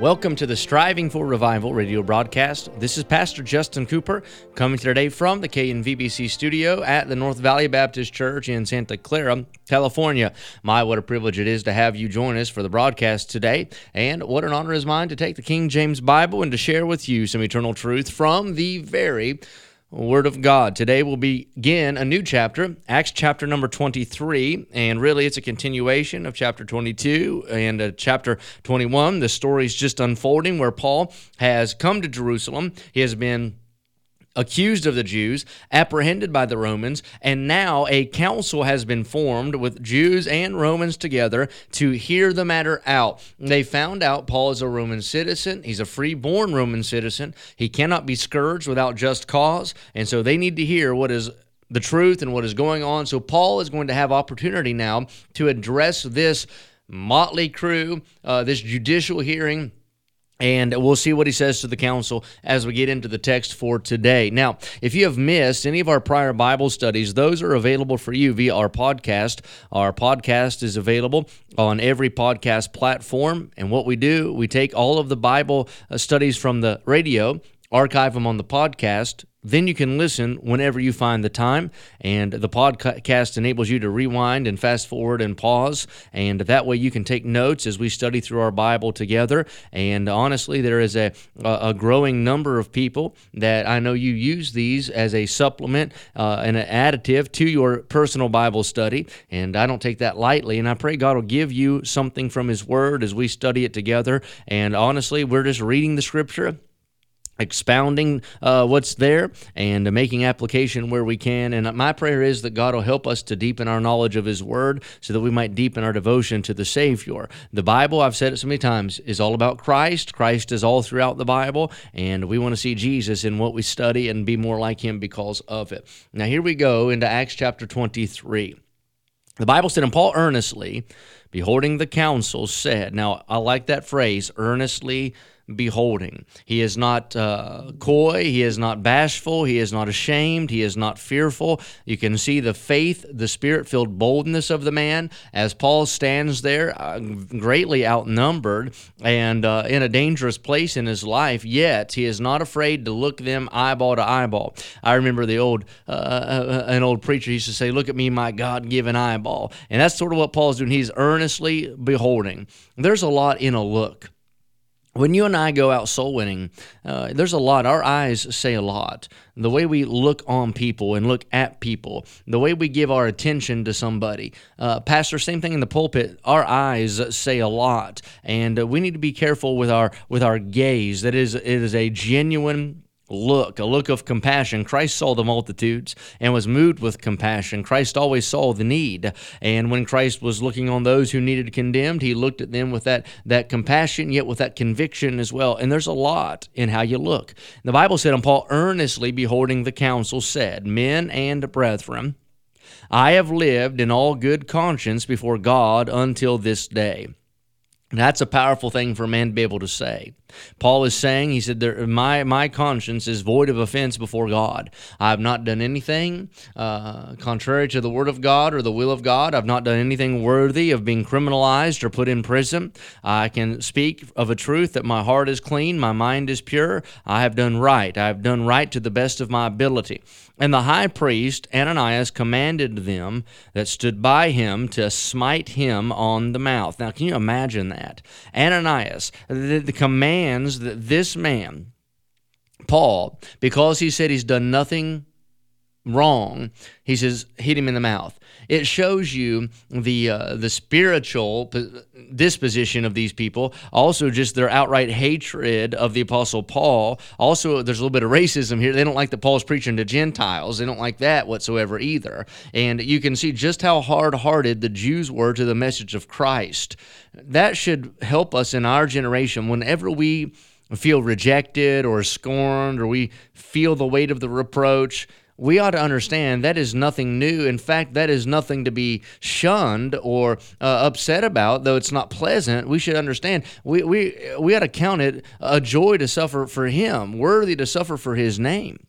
Welcome to the Striving for Revival radio broadcast. This is Pastor Justin Cooper coming today from the KNVBC studio at the North Valley Baptist Church in Santa Clara, California. My, what a privilege it is to have you join us for the broadcast today. And what an honor is mine to take the King James Bible and to share with you some eternal truth from the very Word of God. Today we'll begin a new chapter, Acts chapter number 23, and really it's a continuation of chapter 22 and uh, chapter 21. The story is just unfolding where Paul has come to Jerusalem. He has been accused of the Jews, apprehended by the Romans, and now a council has been formed with Jews and Romans together to hear the matter out. They found out Paul is a Roman citizen. He's a free-born Roman citizen. He cannot be scourged without just cause, and so they need to hear what is the truth and what is going on. So Paul is going to have opportunity now to address this motley crew, uh, this judicial hearing and we'll see what he says to the council as we get into the text for today. Now, if you have missed any of our prior Bible studies, those are available for you via our podcast. Our podcast is available on every podcast platform. And what we do, we take all of the Bible uh, studies from the radio, archive them on the podcast, then you can listen whenever you find the time. And the podcast enables you to rewind and fast forward and pause. And that way you can take notes as we study through our Bible together. And honestly, there is a, a growing number of people that I know you use these as a supplement uh, and an additive to your personal Bible study. And I don't take that lightly. And I pray God will give you something from His Word as we study it together. And honestly, we're just reading the Scripture expounding uh, what's there and making application where we can. And my prayer is that God will help us to deepen our knowledge of His Word so that we might deepen our devotion to the Savior. The Bible, I've said it so many times, is all about Christ. Christ is all throughout the Bible, and we want to see Jesus in what we study and be more like Him because of it. Now, here we go into Acts chapter 23. The Bible said, and Paul earnestly, beholding the council, said, Now, I like that phrase, earnestly beholding. He is not uh, coy, he is not bashful, he is not ashamed, he is not fearful. You can see the faith, the spirit filled boldness of the man as Paul stands there, uh, greatly outnumbered and uh, in a dangerous place in his life, yet he is not afraid to look them eyeball to eyeball. I remember the old, uh, uh, an old preacher used to say, Look at me, my God given eyeball. And that's sort of what Paul's doing. He's earnestly beholding. There's a lot in a look when you and I go out soul winning, uh, there's a lot. Our eyes say a lot. The way we look on people and look at people, the way we give our attention to somebody. Uh, Pastor, same thing in the pulpit. Our eyes say a lot, and uh, we need to be careful with our with our gaze. That is, it is a genuine look, a look of compassion. Christ saw the multitudes and was moved with compassion. Christ always saw the need. And when Christ was looking on those who needed condemned, he looked at them with that, that compassion, yet with that conviction as well. And there's a lot in how you look. The Bible said, and Paul earnestly beholding the council said, Men and brethren, I have lived in all good conscience before God until this day. That's a powerful thing for a man to be able to say. Paul is saying, he said, my, my conscience is void of offense before God. I have not done anything uh, contrary to the word of God or the will of God. I've not done anything worthy of being criminalized or put in prison. I can speak of a truth that my heart is clean, my mind is pure. I have done right. I have done right to the best of my ability. And the high priest Ananias commanded them that stood by him to smite him on the mouth. Now, can you imagine that? Ananias, the, the commands that this man, Paul, because he said he's done nothing wrong, he says, hit him in the mouth. It shows you the uh, the spiritual disposition of these people, also just their outright hatred of the Apostle Paul. Also, there's a little bit of racism here. They don't like that Paul's preaching to Gentiles. They don't like that whatsoever either. And you can see just how hard hearted the Jews were to the message of Christ. That should help us in our generation whenever we feel rejected or scorned or we feel the weight of the reproach we ought to understand that is nothing new. In fact, that is nothing to be shunned or uh, upset about, though it's not pleasant. We should understand we, we, we ought to count it a joy to suffer for Him, worthy to suffer for His name.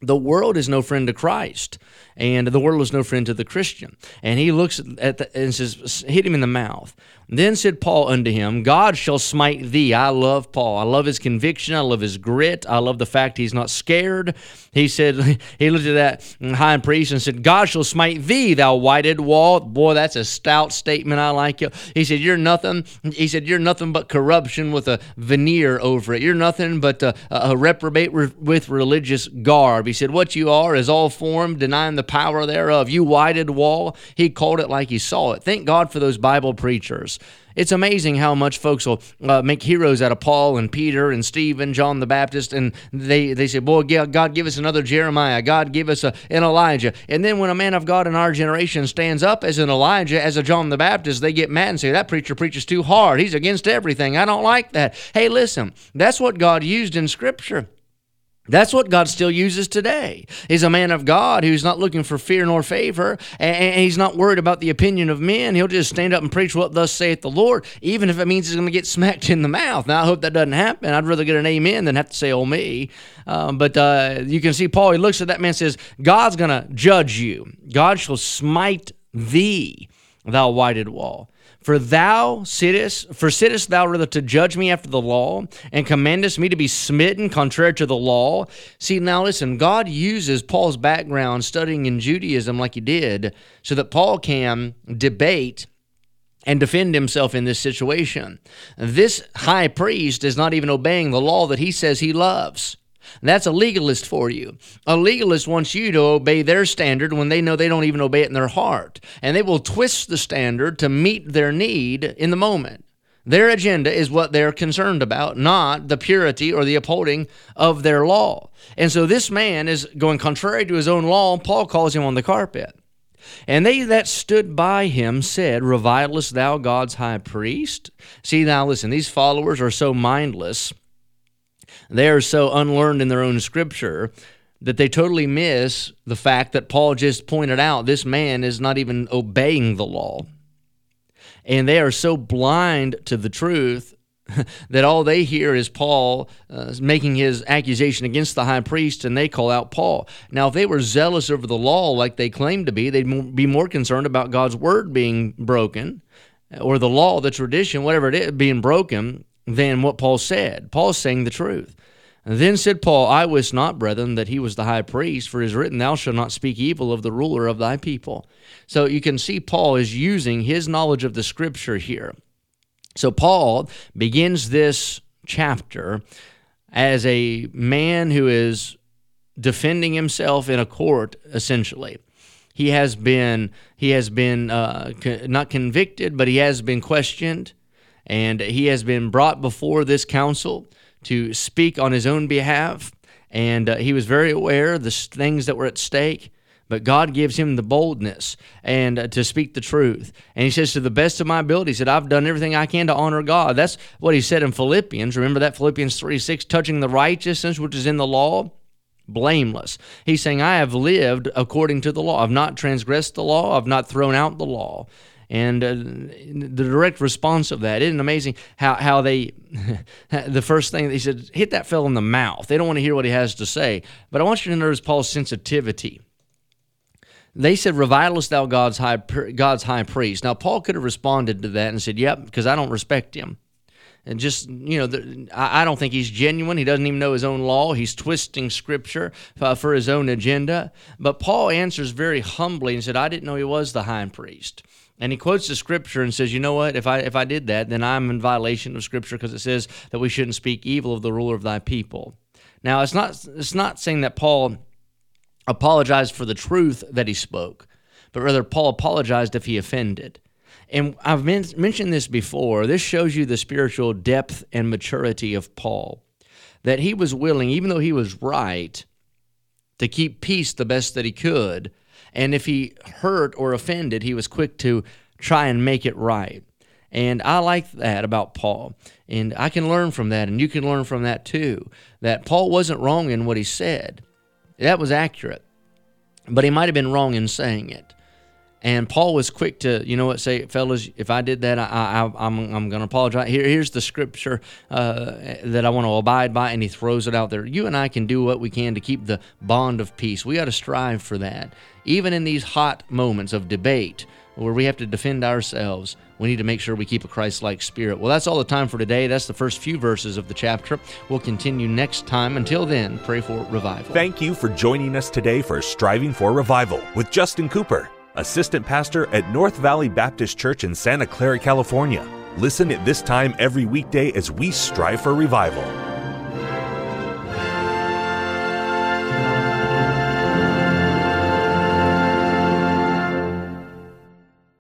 The world is no friend to Christ and the world is no friend to the Christian. And he looks at the, and says, hit him in the mouth. Then said Paul unto him, God shall smite thee. I love Paul. I love his conviction. I love his grit. I love the fact he's not scared. He said, he looked at that high priest and said, God shall smite thee, thou whited wall. Boy, that's a stout statement. I like it. He said, You're nothing. He said, You're nothing but corruption with a veneer over it. You're nothing but a, a reprobate with religious garb. He said, What you are is all form, denying the power thereof. You whited wall. He called it like he saw it. Thank God for those Bible preachers. It's amazing how much folks will uh, make heroes out of Paul and Peter and Stephen, John the Baptist, and they, they say, Boy, God, give us another Jeremiah. God, give us a, an Elijah. And then when a man of God in our generation stands up as an Elijah, as a John the Baptist, they get mad and say, That preacher preaches too hard. He's against everything. I don't like that. Hey, listen, that's what God used in Scripture. That's what God still uses today. He's a man of God who's not looking for fear nor favor, and he's not worried about the opinion of men. He'll just stand up and preach what thus saith the Lord, even if it means he's going to get smacked in the mouth. Now, I hope that doesn't happen. I'd rather get an amen than have to say, oh, me. Um, but uh, you can see Paul, he looks at that man and says, God's going to judge you. God shall smite thee, thou whited wall. For thou sittest, for sittest thou rather to judge me after the law, and commandest me to be smitten contrary to the law? See, now listen, God uses Paul's background studying in Judaism like he did, so that Paul can debate and defend himself in this situation. This high priest is not even obeying the law that he says he loves. That's a legalist for you. A legalist wants you to obey their standard when they know they don't even obey it in their heart. And they will twist the standard to meet their need in the moment. Their agenda is what they're concerned about, not the purity or the upholding of their law. And so this man is going contrary to his own law. Paul calls him on the carpet. And they that stood by him said, Revilest thou God's high priest? See, now listen, these followers are so mindless they are so unlearned in their own scripture that they totally miss the fact that Paul just pointed out this man is not even obeying the law. And they are so blind to the truth that all they hear is Paul uh, making his accusation against the high priest, and they call out Paul. Now, if they were zealous over the law like they claim to be, they'd be more concerned about God's word being broken or the law, the tradition, whatever it is, being broken than what Paul said. Paul's saying the truth. Then said Paul, I wist not, brethren, that he was the high priest, for it is written, Thou shalt not speak evil of the ruler of thy people. So you can see Paul is using his knowledge of the scripture here. So Paul begins this chapter as a man who is defending himself in a court, essentially. He has been he has been uh, co- not convicted, but he has been questioned and he has been brought before this council to speak on his own behalf. And uh, he was very aware of the things that were at stake. But God gives him the boldness and uh, to speak the truth. And he says, to the best of my ability, he said, I've done everything I can to honor God. That's what he said in Philippians. Remember that Philippians 3 6, touching the righteousness which is in the law? Blameless. He's saying, I have lived according to the law. I've not transgressed the law. I've not thrown out the law. And uh, the direct response of that isn't amazing how, how they, the first thing they said, hit that fellow in the mouth. They don't want to hear what he has to say. But I want you to notice Paul's sensitivity. They said, Revilest thou God's high, God's high priest? Now, Paul could have responded to that and said, Yep, because I don't respect him. And just, you know, the, I, don't think he's genuine. He doesn't even know his own law. He's twisting scripture uh, for his own agenda. But Paul answers very humbly and said, I didn't know he was the high priest and he quotes the scripture and says, "You know what? If I if I did that, then I'm in violation of scripture because it says that we shouldn't speak evil of the ruler of thy people." Now, it's not it's not saying that Paul apologized for the truth that he spoke, but rather Paul apologized if he offended. And I've men- mentioned this before. This shows you the spiritual depth and maturity of Paul. That he was willing, even though he was right, to keep peace the best that he could and if he hurt or offended, he was quick to try and make it right. And I like that about Paul. And I can learn from that, and you can learn from that too. That Paul wasn't wrong in what he said, that was accurate. but he might have been wrong in saying it. And Paul was quick to, you know what, say, fellas, if I did that, I, I, I'm, I'm going to apologize. Here, here's the scripture uh, that I want to abide by, and he throws it out there. You and I can do what we can to keep the bond of peace. We got to strive for that. Even in these hot moments of debate where we have to defend ourselves, we need to make sure we keep a Christ like spirit. Well, that's all the time for today. That's the first few verses of the chapter. We'll continue next time. Until then, pray for revival. Thank you for joining us today for Striving for Revival with Justin Cooper assistant pastor at North Valley Baptist Church in Santa Clara, California. Listen at this time every weekday as we strive for revival.